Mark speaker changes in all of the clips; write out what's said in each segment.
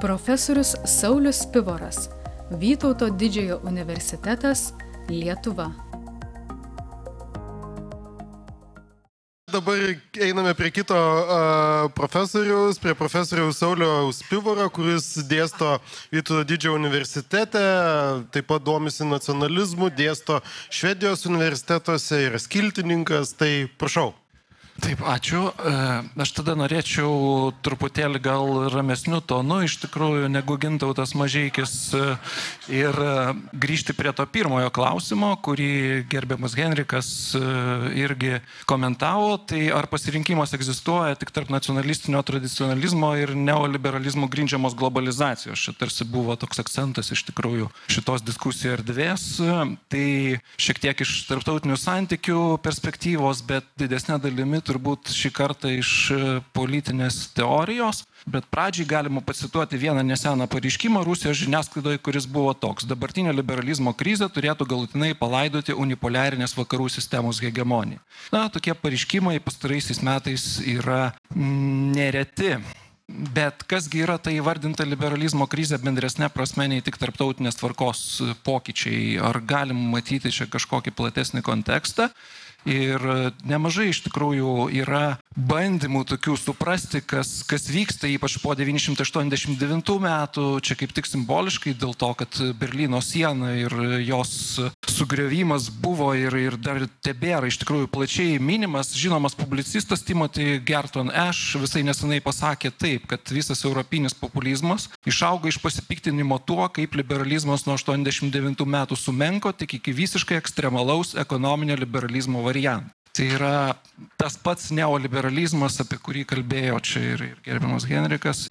Speaker 1: Profesorius Saulis Pivoras, Vytauto didžiojo universitetas, Lietuva.
Speaker 2: Dabar einame prie kito uh, profesoriaus, prie profesoriaus Sauliaus Pivoro, kuris dėsto Vytauto didžiojo universitete, taip pat domisi nacionalizmu, dėsto Švedijos universitetuose, yra skiltininkas, tai prašau.
Speaker 3: Taip, ačiū. E, aš tada norėčiau truputėlį gal ramesnių tonų, iš tikrųjų, negu gintautas mažieikis e, ir e, grįžti prie to pirmojo klausimo, kurį gerbiamas Henrikas irgi komentavo, tai ar pasirinkimas egzistuoja tik tarp nacionalistinio tradicionalizmo ir neoliberalizmo grindžiamos globalizacijos. Šia tarsi buvo toks akcentas iš tikrųjų šitos diskusijų erdvės. Tai šiek tiek iš tarptautinių santykių perspektyvos, bet didesnė dalimi turbūt šį kartą iš e, politinės teorijos, bet pradžiai galima pacituoti vieną neseną pareiškimą Rusijos žiniasklaidoje, kuris buvo toks. Dabartinė liberalizmo krizė turėtų galutinai palaidoti unipolarinės vakarų sistemos hegemoniją. Na, tokie pareiškimai pastaraisiais metais yra nereti. Bet kasgi yra tai įvardinta liberalizmo krizė bendresnė prasme nei tik tarptautinės tvarkos pokyčiai? Ar galim matyti čia kažkokį platesnį kontekstą? Ir nemažai iš tikrųjų yra bandymų tokių suprasti, kas, kas vyksta, ypač po 1989 metų, čia kaip tik simboliškai dėl to, kad Berlyno siena ir jos sugriovimas buvo ir, ir dar tebėra iš tikrųjų plačiai minimas. Žinomas publicistas Timothy Gerton Ash visai nesenai pasakė taip, kad visas europinis populizmas išaugo iš pasipiktinimo tuo, kaip liberalizmas nuo 89 metų sumenko tik iki visiškai ekstremalaus ekonominio liberalizmo variantą. Tai yra tas pats neoliberalizmas, apie kurį kalbėjo čia ir, ir gerbiamas Henrikas.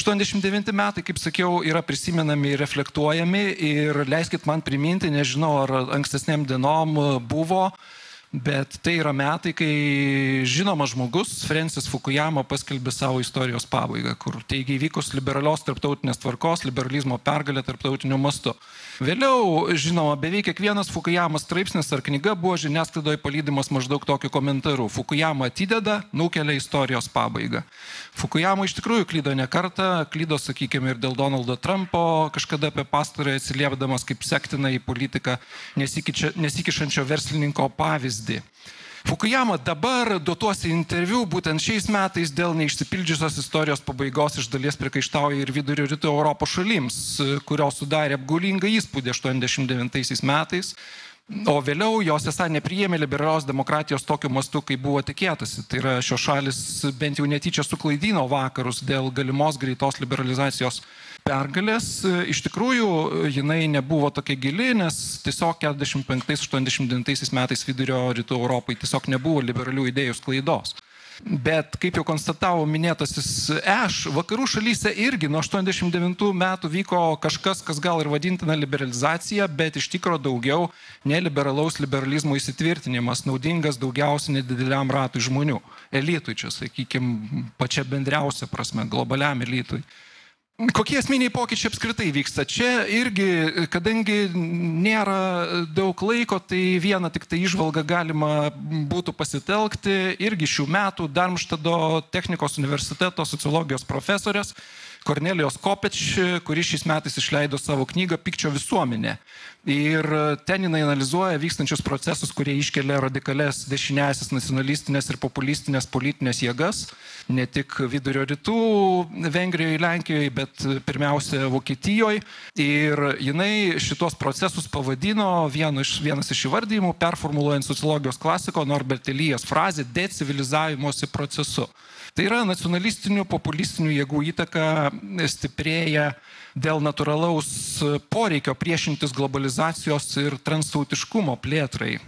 Speaker 3: 89 metai, kaip sakiau, yra prisimenami ir reflektuojami ir leiskit man priminti, nežinau, ar ankstesniam dienom buvo, bet tai yra metai, kai žinomas žmogus, Francis Fukuyama, paskelbė savo istorijos pabaigą, kur teigia įvykus liberalios tarptautinės tvarkos, liberalizmo pergalė tarptautiniu mastu. Vėliau, žinoma, beveik kiekvienas Fukuyama straipsnis ar knyga buvo žiniasklaidoje palydimas maždaug tokiu komentaru. Fukuyama atideda, nukelia istorijos pabaigą. Fukuyama iš tikrųjų klydo ne kartą, klydo, sakykime, ir dėl Donaldo Trumpo, kažkada apie pastarąją atsiliepdamas kaip sektina į politiką nesikišančio verslininko pavyzdį. Fukuyama dabar duotuosi interviu būtent šiais metais dėl neišsipildžiusios istorijos pabaigos iš dalies prikaištauja ir vidurio rytų Europos šalims, kurios sudarė apgaulingą įspūdį 89 metais. O vėliau jos esą nepriėmė liberalios demokratijos tokiu mastu, kaip buvo tikėtasi. Tai yra šios šalis bent jau netyčia suklaidino vakarus dėl galimos greitos liberalizacijos pergalės. Iš tikrųjų, jinai nebuvo tokia gili, nes tiesiog 45-89 metais vidurio rytų Europai tiesiog nebuvo liberalių idėjų sklaidos. Bet, kaip jau konstatavo minėtasis Eš, vakarų šalyse irgi nuo 89 metų vyko kažkas, kas gal ir vadintina liberalizacija, bet iš tikrųjų daugiau neliberalaus liberalizmo įsitvirtinimas, naudingas daugiausiai nedideliam ratui žmonių. Elitui čia, sakykime, pačia bendriausia prasme, globaliam elitui. Kokie esminiai pokyčiai apskritai vyksta? Čia irgi, kadangi nėra daug laiko, tai vieną tik tai išvalgą galima būtų pasitelkti. Irgi šių metų Darmštado technikos universiteto sociologijos profesorės Kornelijos Kopeč, kuris šiais metais išleido savo knygą Pikčio visuomenė. Ir ten jinai analizuoja vykstančius procesus, kurie iškelia radikales dešinėsis nacionalistinės ir populistinės politinės jėgas, ne tik vidurio rytų Vengrijoje, Lenkijoje, bet pirmiausia Vokietijoje. Ir jinai šitos procesus pavadino vienu iš, vienas iš įvardymų, performuluojant sociologijos klasiko Norbert Elijas frazę decivilizavimuose procesu. Tai yra nacionalistinių, populistinių jėgų įtaka stiprėja dėl natūralaus poreikio priešintis globalizacijos ir transautiškumo plėtrai.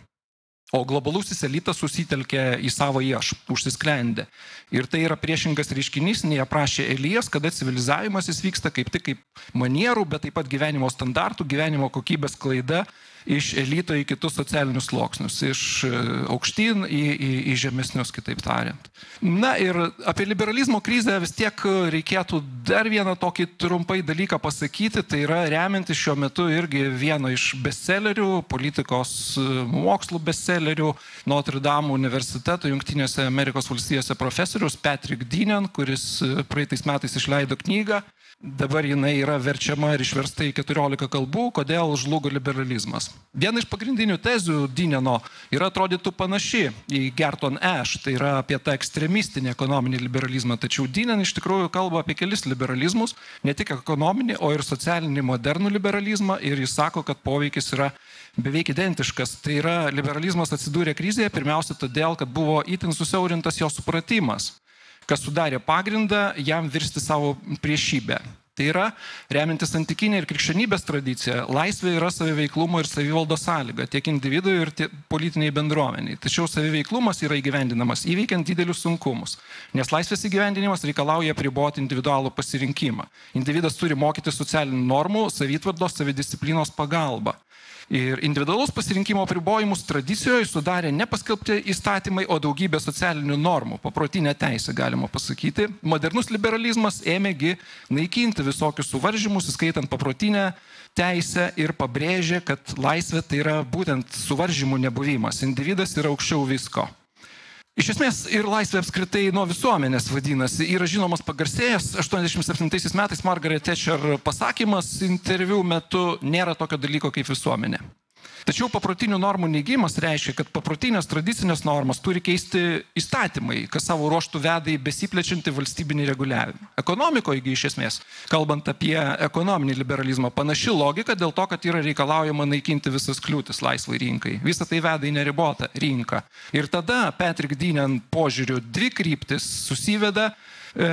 Speaker 3: O globalusis elitas susitelkė į savo aš, užsisklendė. Ir tai yra priešingas reiškinys, nei aprašė Elijas, kada civilizavimas jis vyksta kaip tik kaip manierų, bet taip pat gyvenimo standartų, gyvenimo kokybės klaida iš elito į kitus socialinius sluoksnius, iš e, aukštyn į, į, į žemesnius, kitaip tariant. Na ir apie liberalizmo krizę vis tiek reikėtų dar vieną tokį trumpai dalyką pasakyti, tai yra remiantis šiuo metu irgi vieno iš bestsellerių, politikos e, mokslų bestsellerių, Notre Dame universiteto Junktinėse Amerikos valstijose profesorius Patrick Dinian, kuris e, praeitais metais išleido knygą Dabar jinai yra verčiama ir išversta į 14 kalbų, kodėl žlugo liberalizmas. Viena iš pagrindinių tezių Dineno yra atrodytų panaši į Gerton Ash, tai yra apie tą ekstremistinį ekonominį liberalizmą. Tačiau Dinen iš tikrųjų kalba apie kelis liberalizmus, ne tik ekonominį, o ir socialinį modernų liberalizmą ir jis sako, kad poveikis yra beveik identiškas. Tai yra liberalizmas atsidūrė krizėje pirmiausia todėl, kad buvo itin susiaurintas jo supratimas kas sudarė pagrindą jam virsti savo priešybę. Tai yra, remintis antikinė ir krikščionybės tradicija, laisvė yra saviveiklumo ir savivaldos sąlyga tiek individui ir tiek politiniai bendruomeniai. Tačiau saviveiklumas yra įgyvendinamas įveikiant didelius sunkumus, nes laisvės įgyvendinimas reikalauja priboti individualų pasirinkimą. Individas turi mokyti socialinių normų, savitvardos, savidisciplinos pagalba. Ir individualus pasirinkimo apribojimus tradicijoje sudarė ne paskelbti įstatymai, o daugybė socialinių normų, paprotinė teisė galima pasakyti. Modernus liberalizmas ėmėgi naikinti visokius suvaržymus, įskaitant paprotinę teisę ir pabrėžė, kad laisvė tai yra būtent suvaržymų nebuvimas. Individas yra aukščiau visko. Iš esmės ir laisvė apskritai nuo visuomenės vadinasi. Yra žinomas pagarsėjęs 87 metais Margaret Thatcher pasakymas interviu metu nėra tokio dalyko kaip visuomenė. Tačiau paprotinių normų neigimas reiškia, kad paprotinės tradicinės normas turi keisti įstatymai, kas savo ruoštų veda į besiplečiantį valstybinį reguliavimą. Ekonomikoje, iš esmės, kalbant apie ekonominį liberalizmą, panaši logika dėl to, kad yra reikalaujama naikinti visas kliūtis laisvai rinkai. Visą tai veda į neribotą rinką. Ir tada Patrick Dinian požiūriu dvi kryptis susiveda E,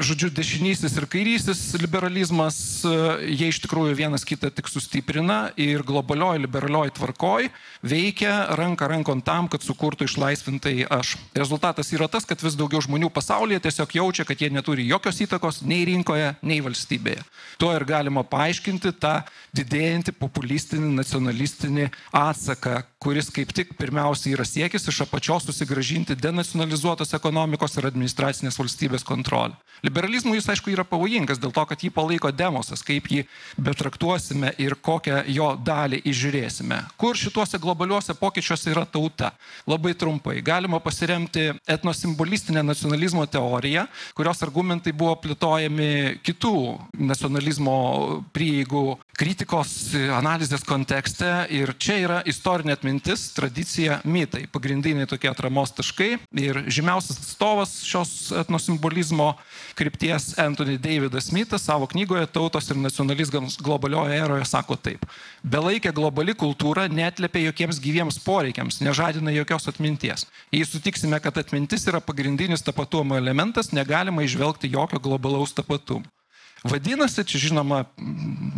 Speaker 3: žodžiu, dešinysis ir kairysis liberalizmas, e, jie iš tikrųjų vienas kitą tik sustiprina ir globalioji liberalioji tvarkoj veikia ranka rankon tam, kad sukurtų išlaisvintai aš. Rezultatas yra tas, kad vis daugiau žmonių pasaulyje tiesiog jaučia, kad jie neturi jokios įtakos nei rinkoje, nei valstybėje. Tuo ir galima paaiškinti tą didėjantį populistinį, nacionalistinį atsaką, kuris kaip tik pirmiausia yra siekis iš apačios susigražinti denacionalizuotos ekonomikos ir administracinės valstybės kontrolę. Liberalizmui jis aišku yra pavojingas dėl to, kad jį palaiko demosas, kaip jį betraktuosime ir kokią jo dalį įžiūrėsime. Kur šituose globaliuose pokyčiuose yra tauta? Labai trumpai. Galima pasiremti etnosimbolistinę nacionalizmo teoriją, kurios argumentai buvo plėtojami kitų nacionalizmo prieigų kritikos analizės kontekste ir čia yra istorinė atmintis, tradicija, mitai, pagrindiniai tokie atramos taškai ir žymiausias atstovas šios etnosimbolizmo simbolizmo krypties Anthony Davidas Smithas savo knygoje Tautos ir nacionalizmas globalioje eroje sako taip. Belaikė globali kultūra netlėpia jokiems gyviems poreikiams, nežadina jokios atminties. Jei sutiksime, kad atmintis yra pagrindinis tapatumo elementas, negalima išvelgti jokio globalaus tapatumo. Vadinasi, čia žinoma,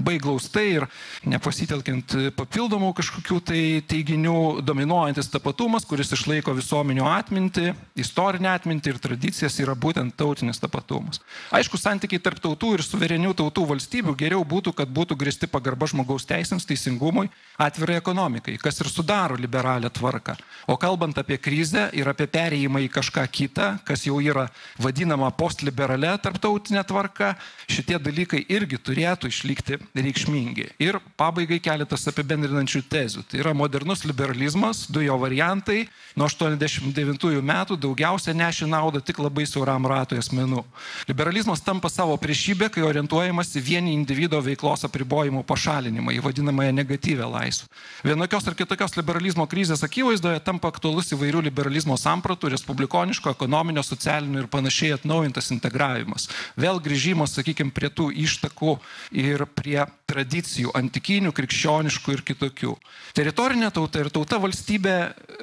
Speaker 3: baiglaustai ir nepasitelkiant papildomų kažkokių tai teiginių, dominuojantis tapatumas, kuris išlaiko visuomenių atmintį, istorinę atmintį ir tradicijas, yra būtent tautinis tapatumas. Aišku, santykiai tarp tautų ir suverenių tautų valstybių geriau būtų, kad būtų gristi pagarba žmogaus teisėms, teisingumui, atvirai ekonomikai, kas ir sudaro liberalią tvarką. O kalbant apie krizę ir apie perėjimą į kažką kitą, kas jau yra vadinama postliberale tarptautinė tvarka, šitie tie dalykai irgi turėtų išlikti reikšmingi. Ir pabaigai keletas apibendrinančių tezių. Tai yra modernus liberalizmas, du jo variantai, nuo 89 metų daugiausia neši naudą tik labai siauram ratui asmenų. Liberalizmas tampa savo priešybę, kai orientuojamas į vieni individuo veiklos apribojimų pašalinimą, į vadinamąją negatyvę laisvę. Vienokios ar kitokios liberalizmo krizės akivaizdoje tampa aktualus įvairių liberalizmo sampratų, respublikoniško, ekonominio, socialinio ir panašiai atnaujintas integravimas. Vėl grįžimas, sakykime, prie tų ištakų ir prie tradicijų, antikinių, krikščioniškų ir kitokių. Teritorinė tauta ir tauta valstybė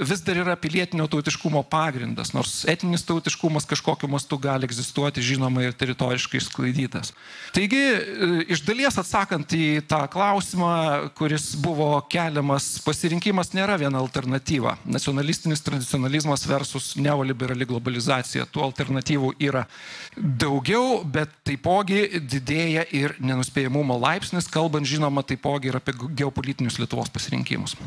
Speaker 3: vis dar yra pilietinio tautiškumo pagrindas, nors etinis tautiškumas kažkokiu mastu gali egzistuoti, žinoma, ir teritoriškai išsklaidytas. Taigi, e, iš dalies atsakant į tą klausimą, kuris buvo keliamas, pasirinkimas nėra viena alternatyva. Nacionalistinis tradicionalizmas versus neoliberali globalizacija. Tų alternatyvų yra daugiau, bet taipogi didėja ir nenuspėjamumo laipsnis, kalbant žinoma taipogi ir apie geopolitinius Lietuvos pasirinkimus.